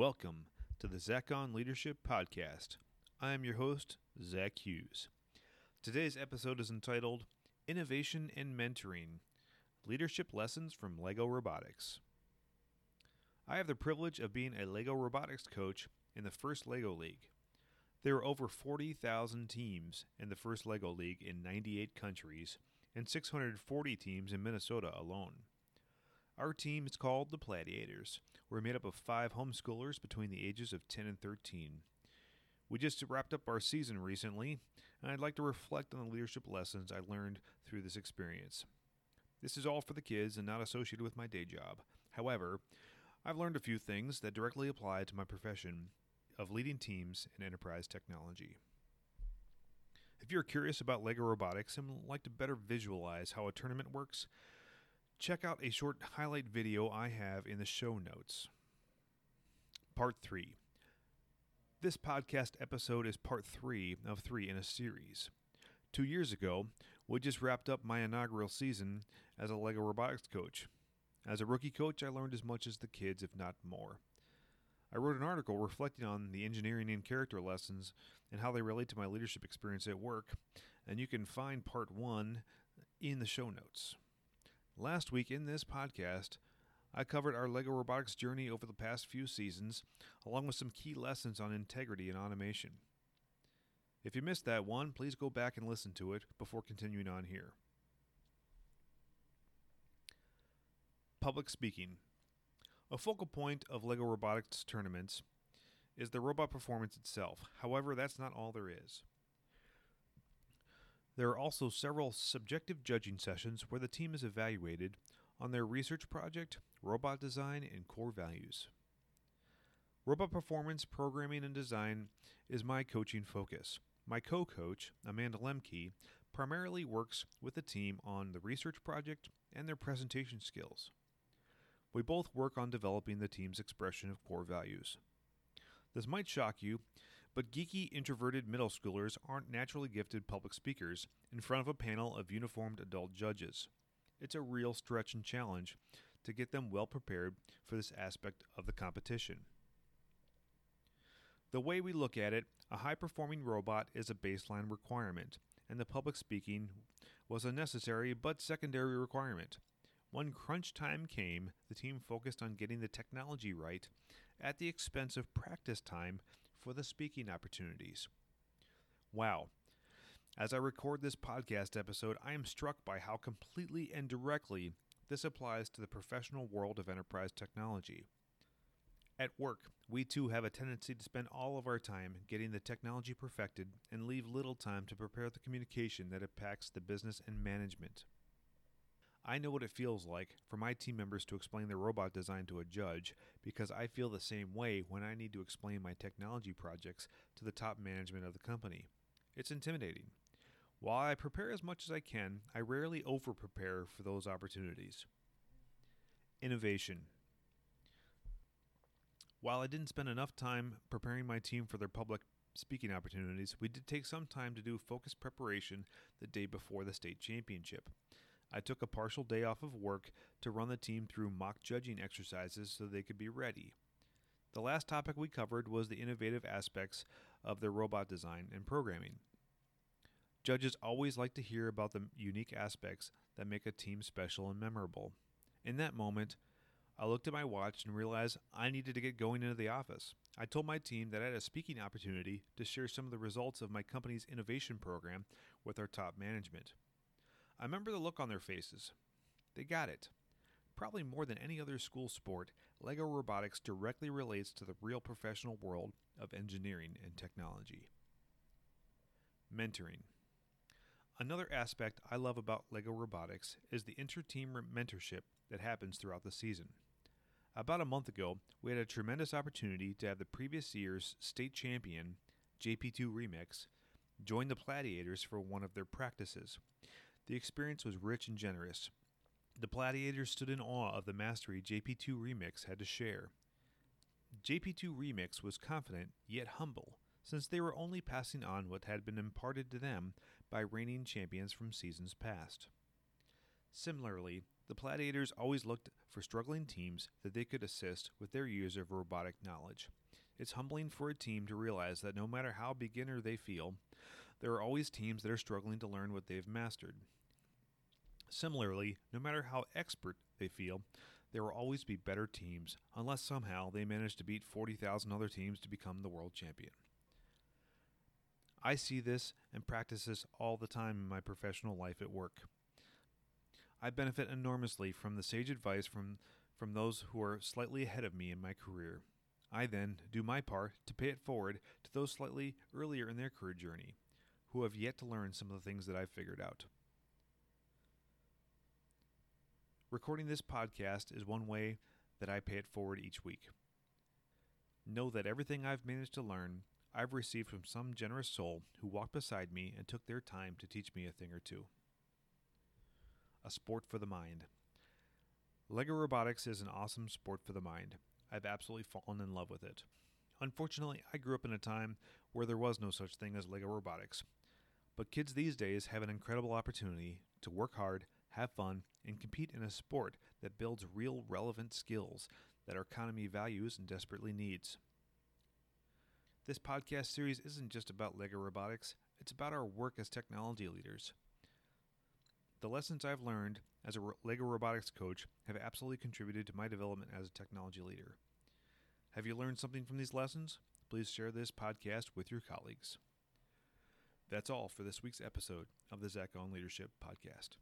Welcome to the Zach on Leadership Podcast. I am your host, Zach Hughes. Today's episode is entitled Innovation and Mentoring Leadership Lessons from LEGO Robotics. I have the privilege of being a LEGO Robotics coach in the first LEGO League. There are over 40,000 teams in the first LEGO League in 98 countries and 640 teams in Minnesota alone. Our team is called the Pladiators. We're made up of five homeschoolers between the ages of 10 and 13. We just wrapped up our season recently, and I'd like to reflect on the leadership lessons I learned through this experience. This is all for the kids and not associated with my day job. However, I've learned a few things that directly apply to my profession of leading teams in enterprise technology. If you're curious about LEGO robotics and would like to better visualize how a tournament works, check out a short highlight video I have in the show notes. Part 3. This podcast episode is part 3 of 3 in a series. Two years ago, we just wrapped up my inaugural season as a LEGO robotics coach. As a rookie coach, I learned as much as the kids, if not more. I wrote an article reflecting on the engineering and character lessons and how they relate to my leadership experience at work, and you can find part 1 in the show notes. Last week in this podcast, I covered our LEGO robotics journey over the past few seasons, along with some key lessons on integrity and automation. If you missed that one, please go back and listen to it before continuing on here. Public speaking. A focal point of LEGO robotics tournaments is the robot performance itself. However, that's not all there is. There are also several subjective judging sessions where the team is evaluated on their research project, robot design, and core values. Robot performance, programming, and design is my coaching focus. My co coach, Amanda Lemke, primarily works with the team on the research project and their presentation skills. We both work on developing the team's expression of core values. This might shock you, but geeky, introverted middle schoolers aren't naturally gifted public speakers in front of a panel of uniformed adult judges. It's a real stretch and challenge to get them well prepared for this aspect of the competition. The way we look at it, a high performing robot is a baseline requirement, and the public speaking was a necessary but secondary requirement. When crunch time came, the team focused on getting the technology right at the expense of practice time for the speaking opportunities. Wow. As I record this podcast episode, I am struck by how completely and directly this applies to the professional world of enterprise technology. At work, we too have a tendency to spend all of our time getting the technology perfected and leave little time to prepare the communication that impacts the business and management. I know what it feels like for my team members to explain their robot design to a judge because I feel the same way when I need to explain my technology projects to the top management of the company. It's intimidating. While I prepare as much as I can, I rarely over prepare for those opportunities. Innovation. While I didn't spend enough time preparing my team for their public speaking opportunities, we did take some time to do focused preparation the day before the state championship. I took a partial day off of work to run the team through mock judging exercises so they could be ready. The last topic we covered was the innovative aspects of their robot design and programming. Judges always like to hear about the unique aspects that make a team special and memorable. In that moment, I looked at my watch and realized I needed to get going into the office. I told my team that I had a speaking opportunity to share some of the results of my company's innovation program with our top management. I remember the look on their faces. They got it. Probably more than any other school sport, LEGO robotics directly relates to the real professional world of engineering and technology. Mentoring. Another aspect I love about LEGO robotics is the inter-team mentorship that happens throughout the season. About a month ago, we had a tremendous opportunity to have the previous year's state champion, JP2 Remix, join the Pladiators for one of their practices. The experience was rich and generous. The Pladiators stood in awe of the mastery JP2 Remix had to share. JP2 Remix was confident yet humble, since they were only passing on what had been imparted to them by reigning champions from seasons past. Similarly, the Gladiators always looked for struggling teams that they could assist with their years of robotic knowledge. It's humbling for a team to realize that no matter how beginner they feel, there are always teams that are struggling to learn what they've mastered. Similarly, no matter how expert they feel, there will always be better teams unless somehow they manage to beat 40,000 other teams to become the world champion. I see this and practice this all the time in my professional life at work. I benefit enormously from the sage advice from, from those who are slightly ahead of me in my career. I then do my part to pay it forward to those slightly earlier in their career journey, who have yet to learn some of the things that I've figured out. Recording this podcast is one way that I pay it forward each week. Know that everything I've managed to learn, I've received from some generous soul who walked beside me and took their time to teach me a thing or two. A sport for the mind. Lego Robotics is an awesome sport for the mind. I've absolutely fallen in love with it. Unfortunately, I grew up in a time where there was no such thing as Lego Robotics. But kids these days have an incredible opportunity to work hard, have fun, and compete in a sport that builds real relevant skills that our economy values and desperately needs. This podcast series isn't just about LEGO robotics, it's about our work as technology leaders. The lessons I've learned as a LEGO robotics coach have absolutely contributed to my development as a technology leader. Have you learned something from these lessons? Please share this podcast with your colleagues. That's all for this week's episode of the Zach on Leadership podcast.